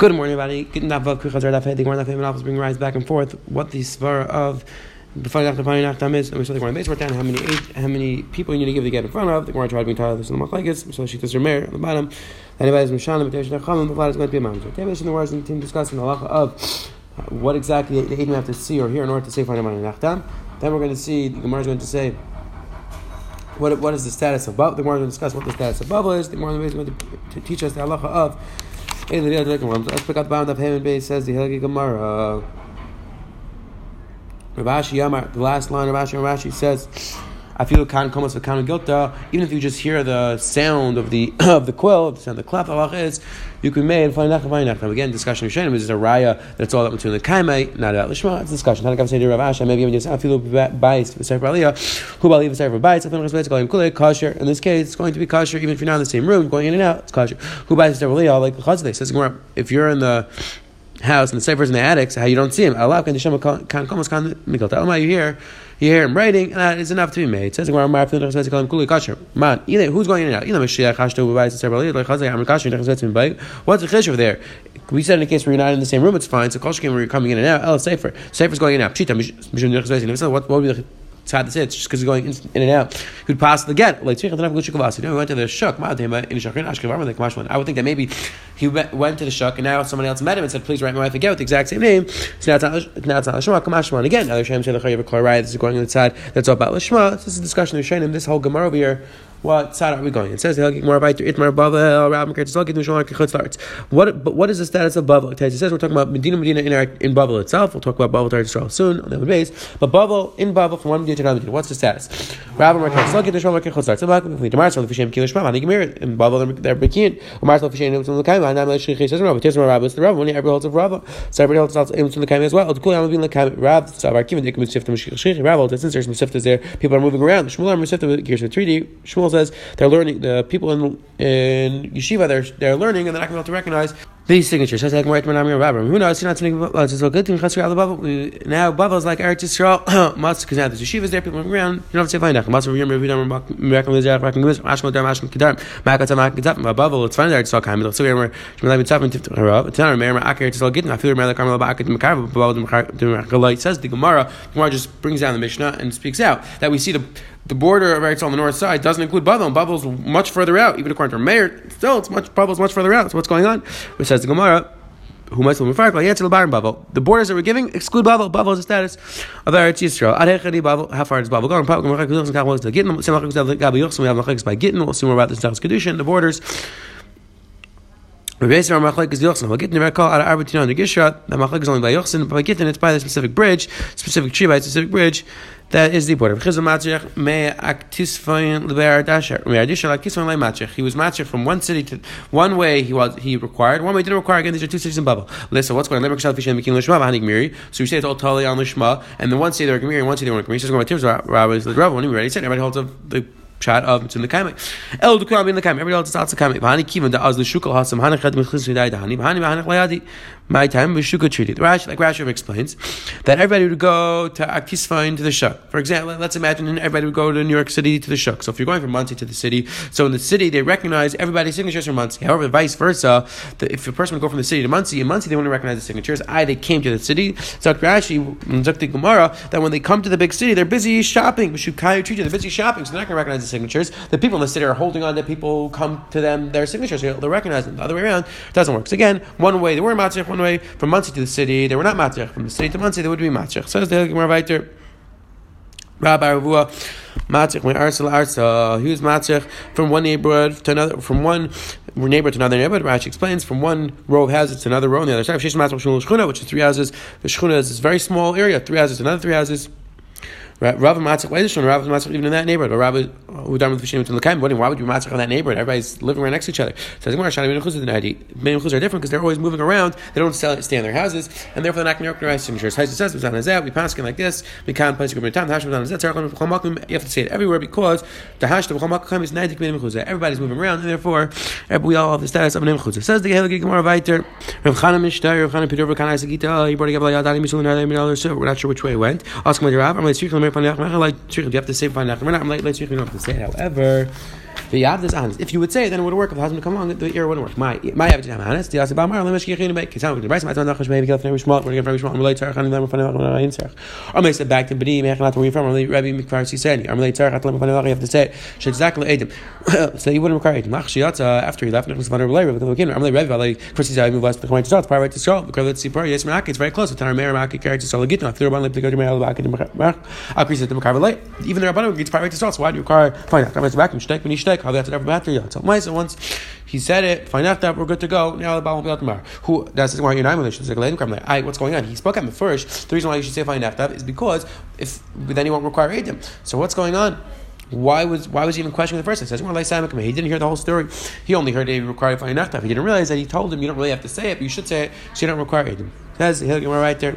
Good morning, everybody. Hedik, Daf bring rise back and forth. What the svara of the is, and we saw the Gemara base down how many eight, how many people you need to give the get in front of. The Gemara tried to be entitled this in the Machlekes, so she does her mayor on the bottom. Anybody is Mishana, but there's Necham, the Vlad is going to be a man. So Tevish in the words, and team discussing the halacha of what exactly the Eidim have to see or hear in order to say B'fani Nachtam. Then we're going to see, the Gemara is going to say, what, what is the status of bubble? The Gemara is going to discuss what the status of bubble is. The Gemara is going to, to teach us the halacha of Let's pick up the bottom of Haman base says the Hilgi Gemara. Ravashi Yamar, the last line of Rashi Rashi says, I feel kan komas v'kan gilta. Even if you just hear the sound of the of the quill, the sound of the clap, is, you can make find nacham. Again, discussion of Shenim is a raya that's all up between the kaimai, not about lishma. It's a discussion. How say to? Maybe even just I feel bias for sefer aliyah. Who believe sefer bias? I feel like going kule kosher. In this case, it's going to be kosher even if you're not in the same room, going in and out. It's kosher. Who buys sefer aliyah? Like the chazal says, if you're in the house and the sefer's in the attic, so how you don't see him. Allah can shema kan komas. Oh, you hear you hear him writing, and that is enough to be made. It says Man, who's going in and out? What's the cheshuv there? We said in a case where you're not in the same room, it's fine. So kol where you're coming in and out, oh, safer. Safer's going in and out. What would be the it's hard to say. It's just because he's going in, in and out. He pass the get. Like, you know, we went to the shuk. I would think that maybe he went to the shuk and now somebody else met him and said, please write my wife a get with the exact same name. So now it's not, now it's not Lishma. Kamashman. Again, other Shem say the Chayav Klarai. This is going on the side. That's all about Lishma. This is a discussion of Shainim. This whole Gemara over here what side are we going? It says. What but what is the status of Bavel? It says we're talking about Medina Medina in our, in Bavel itself. We'll talk about Bavel Israel soon on the base. But Bavel in Bavel from one Medina to another Medina. What's the status? Rab Market Slugit Israel Market starts. About the Marsal Fishem Kilish Mama. They in Bavel they're Bekin. Marsal Fishem Ibn Lakaim. And I'm like Shekhi says Rab. Tis Rab is the Rab. Only every holds of Rab. So everybody holds also Ibn Lakaim as well. The Kul Yam Ibn Lakaim Rab. Our Kivin Dik Mitzvah Shekhi Rab. Since there's Mitzvah there, people are moving around. Shmuel Mitzvah Gears of 3D. Shmuel says they're learning the people in in yeshiva, they're they're learning, and they're not going to able to recognize these signatures. Who knows? A. Now Bavel is like Eretz Yisrael. Because now there's yeshivas there, people around. You don't have to say fine. Must remember Kedar Makata Makata Bavel. It's fine there. It's all kind. It's not Aker Eretz Yisrael Gittin. It says the Gemara. Gemara just brings down the Mishnah and speaks out that we see the the border of Eretz on the north side doesn't include Bavel, and Bavel's much further out, even according to Meir. Still, it's much Bavel's much further out. So what's going on? Which says the Gemara. Who might be far? Yeah, to The bottom Bavel. The borders that we're giving exclude Bavel. Bavel is the status of Eretz Yisrael. How far is Bavel going? We'll see more about this in Kedushin. The borders. Based on Machlek is Yochsin. Gittin Rekal out of Arbatina and Gishra. The Machlek is only by Yochsin, but by Gittin it's by the specific bridge, specific tree by a specific bridge. That is the border. He was matchich from one city to one way. He was he required one way He didn't require. Again, these are two cities in Bavel. Listen, what's going on? So we say it's all totally on the lishma, and the one city they were gemiri, and one city they weren't gemiri. So going to rabbis the rabbi when he already everybody holds the pshat of to the kaimik el du kaimik in the kaimik every all the sats kaimik hani kiva da az the shukal hasam. Hani khad mit khis vidai da hani hani hani khayadi My time v'shuka treated. Rashi, like Rashi explains, that everybody would go to Akisfain to the shuk. For example, let's imagine everybody would go to New York City to the shuk. So if you're going from Monsey to the city, so in the city they recognize everybody's signatures from Monsey. However, vice versa, the, if a person would go from the city to Monsey, in Monsey they wouldn't recognize the signatures. I they came to the city. So Rashi, Zakti Gemara, that when they come to the big city, they're busy shopping. They're busy shopping, so they're not going to recognize the signatures. The people in the city are holding on to people who come to them their signatures. They'll recognize them. The other way around it doesn't work. So again, one way they were matzich, one way from Monsey to the city they were not matzich. From the city to Monsey they would be matzich. Says the Gemara weiter. Rabbi Ravua, Matzich, my Arsal Arsa, he was Matzich from one neighborhood to another, from one neighborhood to another neighborhood. Rashi explains from one row of houses to another row on the other side. Shesh Matzich Shchuna, which is three houses. The Shchuna is this very small area, three houses to another three houses. Rav why is Rav Matzach even in that neighborhood? Or Rav uh, with Fishim to Lekayim? Why would you Matzach in that neighborhood? Everybody's living right next to each other. So Gemara Shani Ben Chuz Ben Chuz are different because they're always moving around. They don't stay in their houses, and therefore they're not going to recognize signatures. Haisa says we pass like this. We can't place time. Hash Hazat. You have to say it everywhere because the hash the B'chol is Naidik Ben Chuz. Everybody's moving around, and therefore we all have the status of an. Says the Helgi Gemara. Rav Chana Rav Chana Peter, Rav Chana. He brought a Yadani Mishul Nadi We're not sure which way it went. Ask my Rav. I'm you have to say I'm like, let's you don't have to say it. However, The Yav is. If you would say then it would work. If the husband come along, the ear wouldn't work. My my Yav is honest. The Yasib Amar Lemish Kichin Be. Kisam the Bryce. My son Nachash maybe Kelf Never Shmalt. We're going to Shmalt. Amalei Tzarech and Lemon Fanel Amalei Tzarech. Or may say back to Bedi Mechanat where you from. Amalei Rabbi Mikvar Sisani. Amalei Tzarech Lemon Fanel. You have to say Shedzakle Edim. So you wouldn't require Edim. Mach Shiatza after he left. Nechus Van Rabbi Rabbi Kelf Amalei Rabbi. First he's out. Move west. The Kamayin Tzarech. Prior to Shal. Because let's see. Par Yes Meraki. It's very close. Tanar Mer Meraki carried to Shal Gitna. After Rabban Lip to go to Mer Al Akid Akri said to Makar Even the Rabban gets prior to Shal. So why do you require? Fine. To back him. Shtek. He. How that's never matter. So once he said it. find out that we're good to go. Now the will be out tomorrow. Who that's why you're not like I what's going on? He spoke at me first. The reason why you should say find out is because if then he won't require Edim. So what's going on? Why was why was he even questioning the first? It says he didn't hear the whole story. He only heard it required fine after. He didn't realize that he told him you don't really have to say it, but you should say it. So you don't require. Says he'll get right there.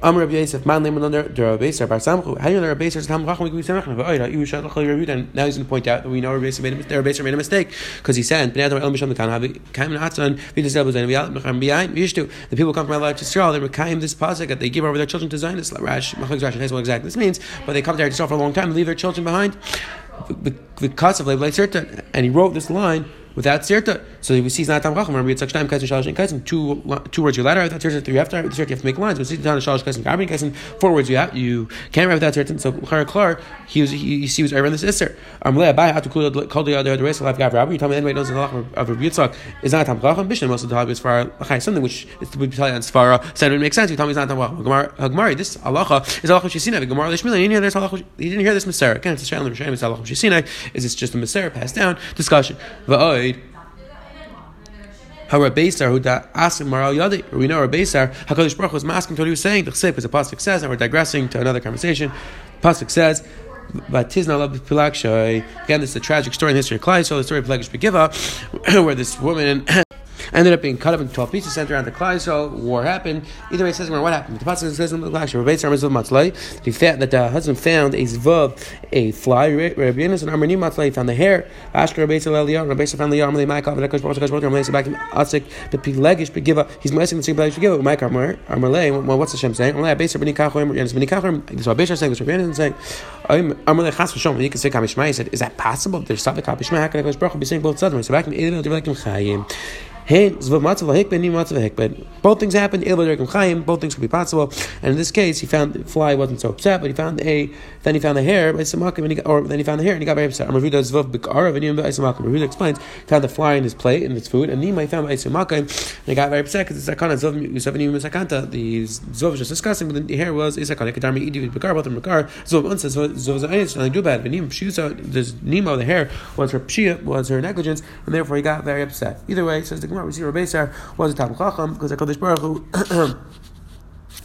Amr Rabbi Yosef, man name under the Rabbi Yosef, Bar Samchu. How do you know Rabbi Yosef is Tam Chacham Gui Samachna? V'oida, you shall call Rabbi And now he's going to point out that we know Rabbi Yosef made a mistake. Rabbi Yosef made a mistake because he said, "Bnei Adam El Misham Lekan Havi Kaim Natzan V'Yisrael B'Zayin V'Yal Mecham B'Yayin V'Yishtu." The people come from Eretz Yisrael. They reclaim this pasuk that they give over their children to Zionists. Rash Machlokes Rash knows what exactly this means, but they come to Eretz Yisrael for a long time and leave their children behind. Because of Leib and he wrote this line without sirta. So we see it's not tam chacham. Remember, it's like shnaim kaisim shalosh kaisim. Two two words you ladder without sirta. Three after sirta you have to make lines. But see down shalosh kaisim karbin kaisim. Four words you have you can't write without sirta. So klar klar he was he, he was over this iser. Amle abai how to call the other life gav rabbi. You tell me anybody knows the halach of Rabbi Yitzchak is not tam chacham. Also the halach is far something which is to be tell you on svara. So it makes sense. You tell me it's not tam chacham. Gemara this halacha is halacha shisina. Gemara lishmila. you didn't hear this this miser. Again, it's a shalim It's halacha shisina. Is it's just a miser passed down discussion. Va'oid. How Rabbeisar who asked Maral Yadi, we know Rabbeisar, Hakadosh Baruch was asking what he was saying. The chsip, because the pasuk says, and we're digressing to another conversation. Pasuk says. But Tizna Again, this is a tragic story in the history of Klai. So the story of Pilegish Begiva, where this woman ended up being cut up into 12 pieces, sent around the Klai, so war happened. Either way, it says what happened. The Pasuk the Klai, that the husband found a zvav, a fly, Rabbi Yenis and Armani Matzlai found the hair, Ashker Rabbi Eliyahu, Rabbi found the Yarmali Maikav, and Akash Baruch Baruch Baruch back in Atzik, the Pilegish Begiva, he's messing the same Pilegish Begiva, Mike Armalei, well, what's the Shem saying? Armalei, Abesa B'ni Kachim, Yenis B'ni Kachim, this is what Abesa saying, this is Rabbi saying, Armalei Chas V'shom, you can say Kamishmai, he said, is that possible? There's Savik Kamishmai, how can Akash Baruch be saying both sides? Back in Elim, Develekim Chayim, both things happened. Both things could be possible. And in this case, he found the fly wasn't so upset, but he found a then he found the hair by Samakim, or then he found the hair and he got very upset. Ravuda explains he found the fly in his plate in his food, and Nima found by Samakim and he got very upset because it's Sakana Zov Yusavinim Sakanta. The Zov was just discussing, but the hair was Isakana Kadami Idi Bakar, both in Bakar. Zov unsays Zov Zayin, and do bad. Venim Shusa, this Nima, the hair was her Pshia, was her negligence, and therefore he got very upset. Either way, says the Gemara, we see Rabbi Sar was a Tam Chacham because HaKadosh Baruch Hu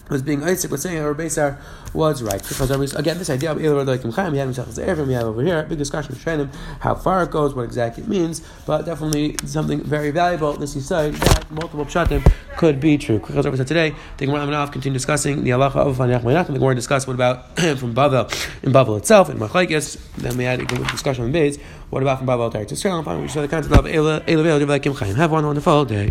was being Isaac was saying Rabbi Sar was right. Because again this idea of Ilah like Chaim we have himself as Ephraim we have over here big discussion with Shainim how far it goes what exactly it means but definitely something very valuable this is said that multiple pshatim could be true. Because over today. The Gemara Amanav continue discussing the halacha of Fanach Menach and the Gemara discuss what about from Bavel in Bavel itself in Machlekes. Then we had a discussion on Beis. What about from Bavel to Israel and finally we saw the concept of Elah Elah Elah Chaim have one wonderful day